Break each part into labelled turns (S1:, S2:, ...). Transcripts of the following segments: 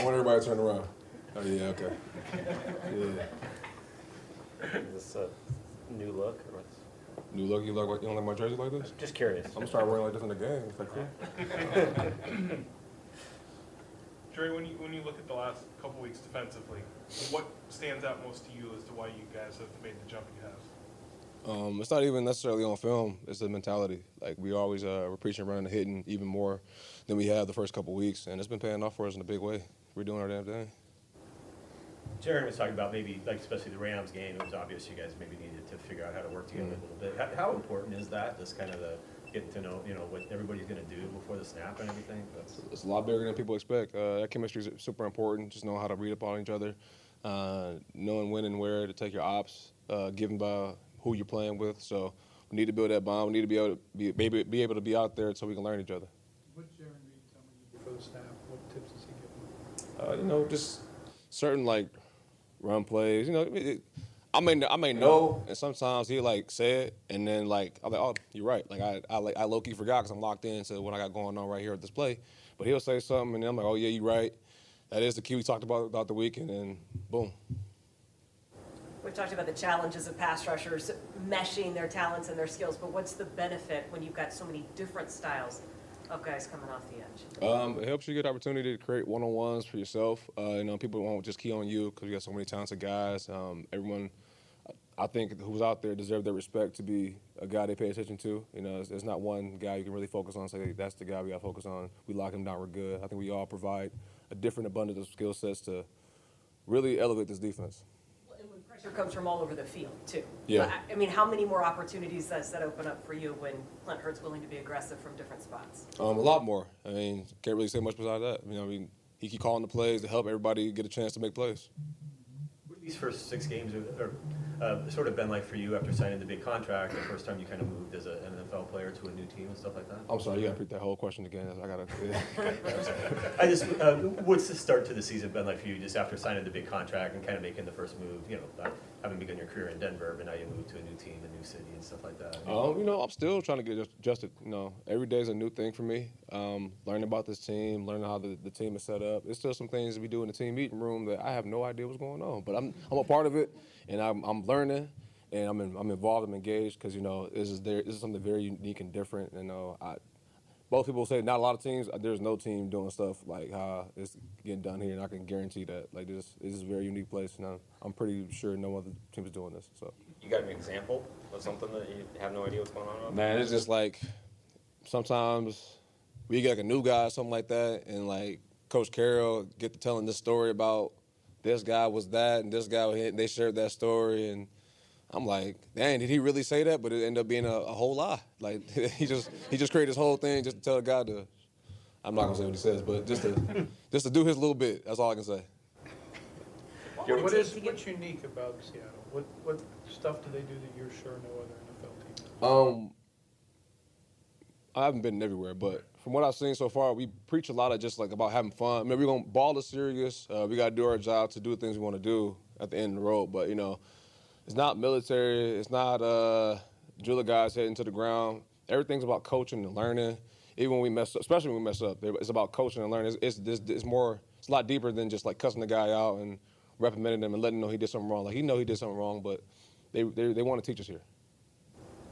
S1: I want everybody to turn around. Oh yeah, okay. Yeah.
S2: Is this a new look or what's?
S1: New look, you look like you don't like my jersey like this?
S2: Just curious.
S1: I'm gonna start wearing like this in the game. It's like cool.
S3: Jerry, when you, when you look at the last couple weeks defensively, what stands out most to you as to why you guys have made the jump you have?
S1: Um, it's not even necessarily on film. It's the mentality. Like we always uh, we're preaching running and hitting even more than we have the first couple weeks, and it's been paying off for us in a big way. We're doing our damn thing.
S4: Jarran was talking about maybe, like especially the Rams game, it was obvious you guys maybe needed to figure out how to work together a little bit. How, how important is that, just kind of the, getting to know, you know, what everybody's gonna do before the snap and everything? That's-
S1: It's a lot bigger than people expect. Uh, that chemistry is super important. Just knowing how to read up on each other, uh, knowing when and where to take your ops, uh, given by who you're playing with. So we need to build that bond. We need to be able to be, be, be able to be out there so we can learn each other.
S5: What Jarran Reed telling you before the snap? What tips is he giving? you?
S1: Uh, you know, just certain like run plays. You know, it, it- I may I may know, and sometimes he like say it, and then like I'm like, oh, you're right. Like I I like I low key forgot because I'm locked into what I got going on right here at this play. But he'll say something, and then I'm like, oh yeah, you're right. That is the key we talked about about the weekend, and boom.
S6: We've talked about the challenges of pass rushers meshing their talents and their skills, but what's the benefit when you've got so many different styles of guys coming off the edge?
S1: Um, it helps you get opportunity to create one-on-ones for yourself. Uh, you know, people won't just key on you because you got so many talented guys. Um, everyone, I think, who's out there deserve their respect to be a guy they pay attention to. You know, there's not one guy you can really focus on. Say that's the guy we got to focus on. We lock him down, we're good. I think we all provide a different abundance of skill sets to really elevate this defense.
S6: And when pressure comes from all over the field, too.
S1: Yeah.
S6: I I mean, how many more opportunities does that open up for you when Clint Hurtt's willing to be aggressive from different spots?
S1: Um, a lot more. I mean, can't really say much besides that. You know, I mean, he keep calling the plays to help everybody get a chance to make plays.
S4: These first six games are, are uh, sort of been like for you after signing the big contract, the first time you kind of moved as a- an NFL player to a new team and stuff like that?
S1: I'm sorry, you got to repeat that whole question again. I got to.
S4: I just, uh, what's the start to the season been like for you, just after signing the big contract and kind of making the first move, you know, uh, having begun your career in Denver, but now you moved to a new team, a new city and stuff like that?
S1: Um, you know, I'm still trying to get adjust- adjusted. You know, every day is a new thing for me. Um, learning about this team, learning how the, the team is set up. There's still some things we do in the team meeting room that I have no idea what's going on. But I'm I'm a part of it, and I'm I'm learning, and I'm in, I'm involved. I'm engaged because you know this is there. This is something very unique and different. You know, I. Both people say not a lot of teams. uh, There's no team doing stuff like how it's getting done here, and I can guarantee that. Like this, this is a very unique place, and I'm, I'm pretty sure no other team is doing this. So.
S2: You got an example of something that you have no idea what's going on?
S1: Man, it's just like sometimes we get like a new guy or something like that, and like Coach Carroll get to telling this story about this guy was that and this guy was hit, and they shared that story, and I'm like, dang, did he really say that? But it ended up being a, a whole lie. Like he just he just created this whole thing just to tell a guy to. I'm not gonna say what he says, but just to just to do his little bit. That's all I can say.
S6: What would it
S5: What
S6: take
S5: is,
S6: to get-
S5: what's unique about Seattle? What, what stuff do they do that you're sure no other NFL team does?
S1: Um, I haven't been everywhere, but from what I've seen so far, we preach a lot of just like about having fun. I mean, we're gonna ball is serious. Uh, we gotta do our job to do the things we want to do at the end of the road. But you know, it's not military. It's not uh, drill guys heading to the ground. Everything's about coaching and learning. Even when we mess up, especially when we mess up, it's about coaching and learning. It's, it's, it's, it's more. It's a lot deeper than just like cussing the guy out and reprimanding him and letting him know he did something wrong. Like he know he did something wrong, but they they, they want to teach us here.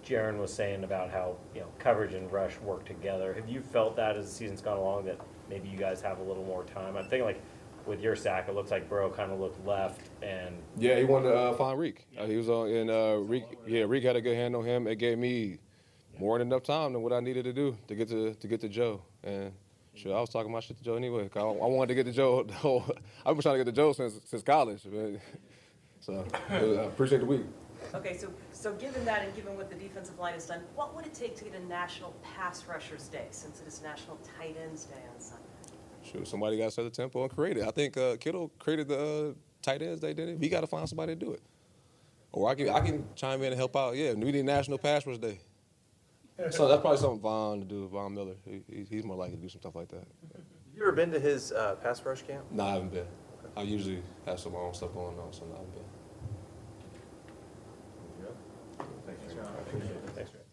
S2: Jarran was saying about how, you know, coverage and rush work together. Have you felt that as the season's gone along, that maybe you guys have a little more time? I'm thinking like with your sack, it looks like Burrow kind of looked left and
S1: Yeah, he wanted to uh, find Riq. Uh, he was on, and uh, Riq. Yeah, Riq had a good hand on him. It gave me more than enough time than what I needed to do to get to to get to Joe. And sure, I was talking my shit to Joe anyway. 'cause I, I wanted to get to Joe. the whole- I've been trying to get to Joe since since college. man. So was- I appreciate the week.
S6: Okay, so, so given that and given what the defensive line has done, what would it take to get a National Pass Rushers Day, since it is National Tight Ends Day on Sunday?
S1: Sure, somebody got to set the tempo and create it. I think uh, Kittle created the uh, tight ends. They did it. We got to find somebody to do it. Or I can I can chime in and help out. Yeah, we need National Pass Rush Day. So that's probably something Von to do. Von Miller. He, he- he's more likely to do some stuff like that.
S7: You ever been to his uh, pass rush camp?
S1: No, I haven't been. I usually have some of my own stuff going on, so no, I haven't been.
S4: Thanks, Rick. Thanks, Rick.